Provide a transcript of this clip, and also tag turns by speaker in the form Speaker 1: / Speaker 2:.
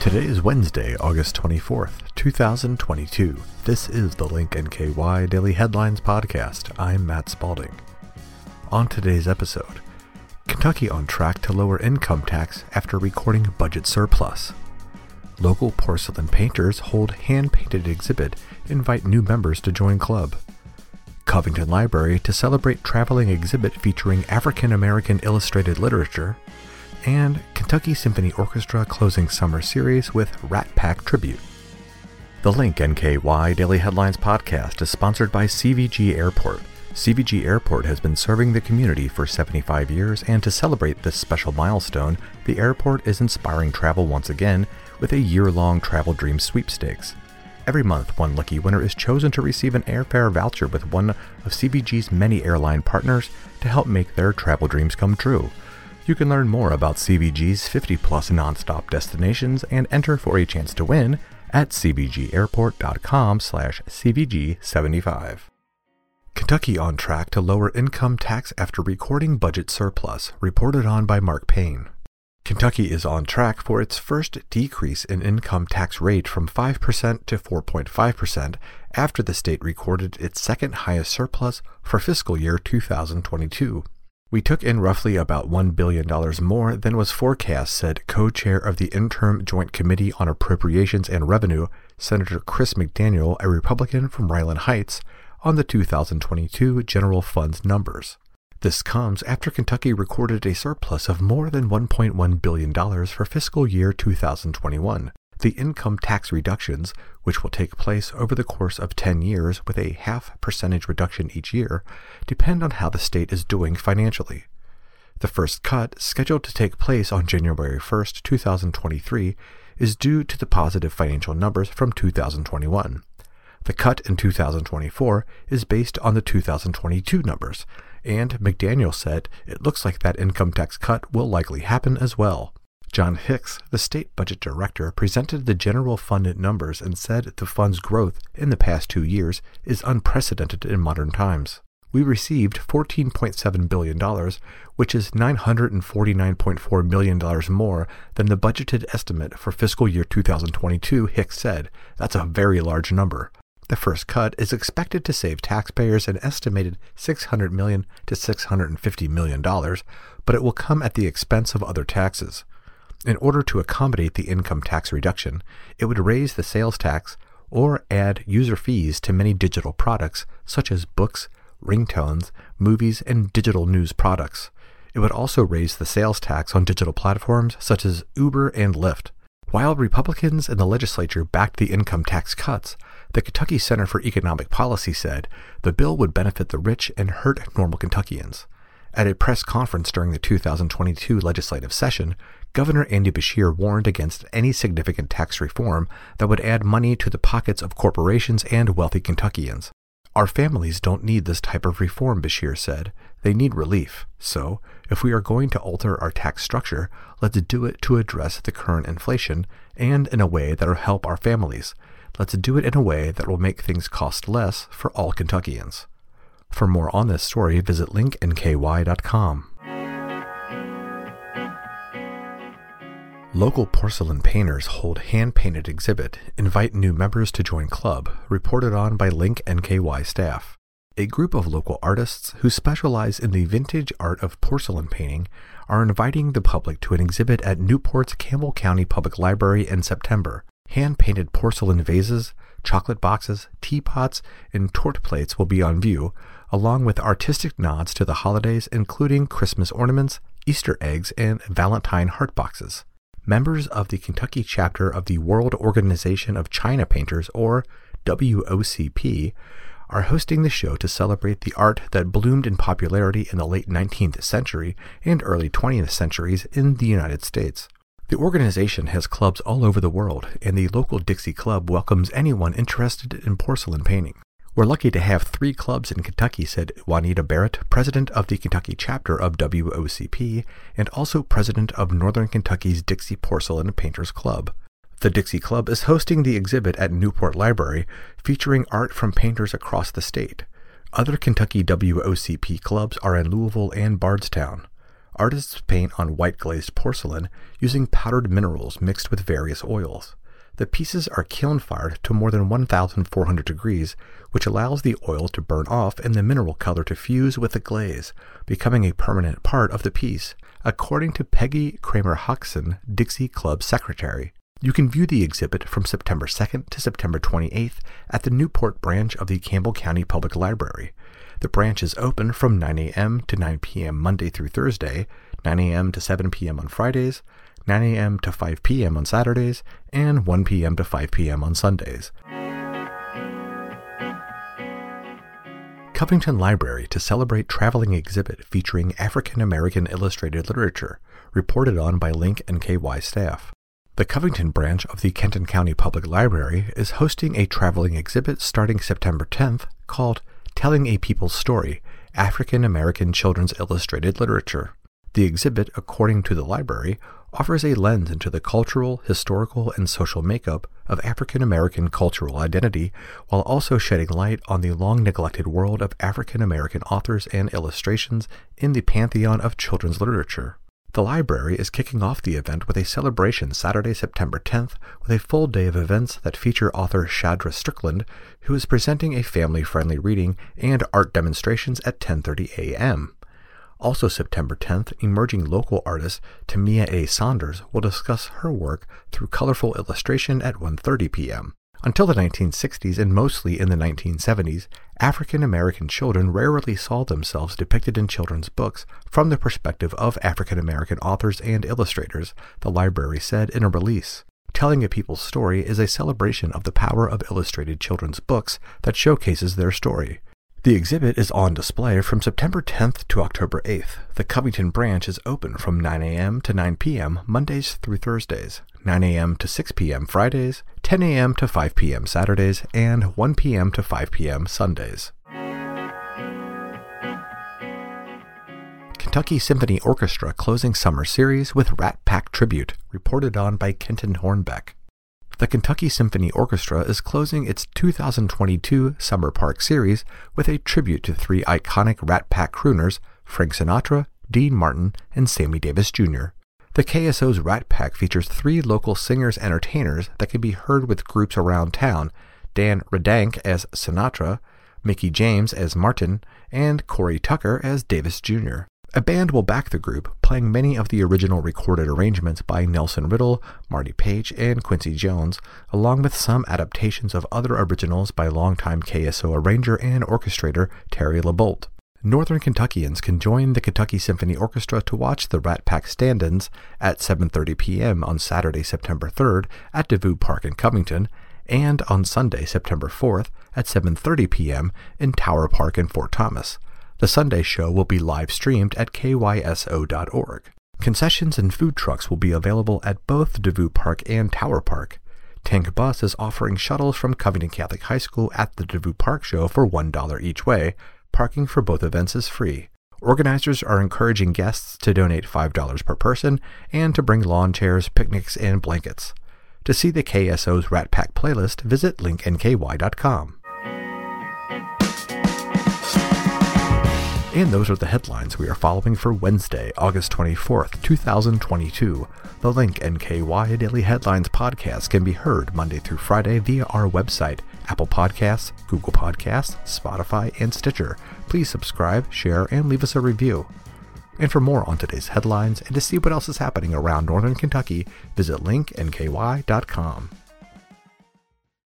Speaker 1: Today is Wednesday, August 24th, 2022. This is the Link NKY Daily Headlines Podcast. I'm Matt Spalding. On today's episode, Kentucky on track to lower income tax after recording budget surplus. Local porcelain painters hold hand painted exhibit, invite new members to join club. Covington Library to celebrate traveling exhibit featuring African American illustrated literature and Kentucky Symphony Orchestra closing summer series with Rat Pack tribute. The Link NKY Daily Headlines podcast is sponsored by CVG Airport. CVG Airport has been serving the community for 75 years, and to celebrate this special milestone, the airport is inspiring travel once again with a year long Travel Dream sweepstakes. Every month, one lucky winner is chosen to receive an airfare voucher with one of CVG's many airline partners to help make their travel dreams come true. You can learn more about CVG's 50 plus nonstop destinations and enter for a chance to win at cvgairport.com slash cvg75. Kentucky on track to lower income tax after recording budget surplus, reported on by Mark Payne. Kentucky is on track for its first decrease in income tax rate from 5% to 4.5% after the state recorded its second highest surplus for fiscal year 2022. We took in roughly about $1 billion more than was forecast, said co chair of the Interim Joint Committee on Appropriations and Revenue, Senator Chris McDaniel, a Republican from Ryland Heights, on the 2022 general funds numbers. This comes after Kentucky recorded a surplus of more than $1.1 billion for fiscal year 2021, the income tax reductions, which will take place over the course of 10 years with a half percentage reduction each year, depend on how the state is doing financially. The first cut, scheduled to take place on January 1, 2023, is due to the positive financial numbers from 2021. The cut in 2024 is based on the 2022 numbers, and McDaniel said it looks like that income tax cut will likely happen as well. John Hicks, the state budget director, presented the general fund numbers and said the fund's growth in the past two years is unprecedented in modern times. We received $14.7 billion, which is $949.4 million more than the budgeted estimate for fiscal year 2022, Hicks said. That's a very large number. The first cut is expected to save taxpayers an estimated 600 million to $650 million, but it will come at the expense of other taxes. In order to accommodate the income tax reduction, it would raise the sales tax or add user fees to many digital products such as books, ringtones, movies, and digital news products. It would also raise the sales tax on digital platforms such as Uber and Lyft. While Republicans in the legislature backed the income tax cuts, the Kentucky Center for Economic Policy said the bill would benefit the rich and hurt normal Kentuckians. At a press conference during the 2022 legislative session, Governor Andy Beshear warned against any significant tax reform that would add money to the pockets of corporations and wealthy Kentuckians. Our families don't need this type of reform, Beshear said. They need relief. So, if we are going to alter our tax structure, let's do it to address the current inflation and in a way that will help our families. Let's do it in a way that will make things cost less for all Kentuckians. For more on this story, visit linknky.com. Local porcelain painters hold hand painted exhibit, invite new members to join club, reported on by Link NKY staff. A group of local artists who specialize in the vintage art of porcelain painting are inviting the public to an exhibit at Newport's Campbell County Public Library in September. Hand painted porcelain vases, chocolate boxes, teapots, and torte plates will be on view, along with artistic nods to the holidays, including Christmas ornaments, Easter eggs, and Valentine heart boxes members of the Kentucky chapter of the World Organization of China Painters, or WOCP, are hosting the show to celebrate the art that bloomed in popularity in the late 19th century and early 20th centuries in the United States. The organization has clubs all over the world, and the local Dixie Club welcomes anyone interested in porcelain painting. We're lucky to have three clubs in Kentucky, said Juanita Barrett, president of the Kentucky chapter of WOCP and also president of Northern Kentucky's Dixie Porcelain Painters Club. The Dixie Club is hosting the exhibit at Newport Library, featuring art from painters across the state. Other Kentucky WOCP clubs are in Louisville and Bardstown. Artists paint on white glazed porcelain using powdered minerals mixed with various oils. The pieces are kiln fired to more than 1,400 degrees, which allows the oil to burn off and the mineral color to fuse with the glaze, becoming a permanent part of the piece, according to Peggy Kramer Hoxson, Dixie Club secretary. You can view the exhibit from September 2nd to September 28th at the Newport branch of the Campbell County Public Library. The branch is open from 9 a.m. to 9 p.m. Monday through Thursday, 9 a.m. to 7 p.m. on Fridays, 9 a.m. to 5 p.m. on Saturdays, and 1 p.m. to 5 p.m. on Sundays. Covington Library to celebrate traveling exhibit featuring African American illustrated literature, reported on by Link NKY staff. The Covington branch of the Kenton County Public Library is hosting a traveling exhibit starting September 10th called Telling a People's Story African American Children's Illustrated Literature. The exhibit, according to the library, offers a lens into the cultural, historical, and social makeup of African American cultural identity while also shedding light on the long neglected world of African American authors and illustrations in the pantheon of children's literature. The library is kicking off the event with a celebration Saturday, September 10th, with a full day of events that feature author Shadra Strickland, who is presenting a family-friendly reading and art demonstrations at 10:30 a.m. Also September 10th, emerging local artist Tamia A. Saunders will discuss her work through colorful illustration at 1:30 p.m. Until the 1960s and mostly in the 1970s, African American children rarely saw themselves depicted in children's books from the perspective of African American authors and illustrators, the library said in a release. Telling a people's story is a celebration of the power of illustrated children's books that showcases their story. The exhibit is on display from September 10th to October 8th. The Covington branch is open from 9 a.m. to 9 p.m. Mondays through Thursdays, 9 a.m. to 6 p.m. Fridays, 10 a.m. to 5 p.m. Saturdays, and 1 p.m. to 5 p.m. Sundays. Kentucky Symphony Orchestra closing summer series with Rat Pack tribute, reported on by Kenton Hornbeck. The Kentucky Symphony Orchestra is closing its 2022 Summer Park series with a tribute to three iconic Rat Pack crooners, Frank Sinatra, Dean Martin, and Sammy Davis Jr. The KSO's Rat Pack features three local singers entertainers that can be heard with groups around town Dan Redank as Sinatra, Mickey James as Martin, and Corey Tucker as Davis Jr. A band will back the group, playing many of the original recorded arrangements by Nelson Riddle, Marty Paich, and Quincy Jones, along with some adaptations of other originals by longtime KSO arranger and orchestrator Terry LaBolt. Northern Kentuckians can join the Kentucky Symphony Orchestra to watch the Rat Pack stand-ins at 7:30 p.m. on Saturday, September 3rd at Devou Park in Covington, and on Sunday, September 4th at 7:30 p.m. in Tower Park in Fort Thomas. The Sunday show will be live streamed at kyso.org. Concessions and food trucks will be available at both Devou Park and Tower Park. Tank Bus is offering shuttles from Covington Catholic High School at the Devou Park show for $1 each way. Parking for both events is free. Organizers are encouraging guests to donate $5 per person and to bring lawn chairs, picnics, and blankets. To see the KSO's Rat Pack playlist, visit linknky.com. And those are the headlines we are following for Wednesday, August 24th, 2022. The Link NKY Daily Headlines podcast can be heard Monday through Friday via our website, Apple Podcasts, Google Podcasts, Spotify, and Stitcher. Please subscribe, share, and leave us a review. And for more on today's headlines and to see what else is happening around Northern Kentucky, visit linknky.com.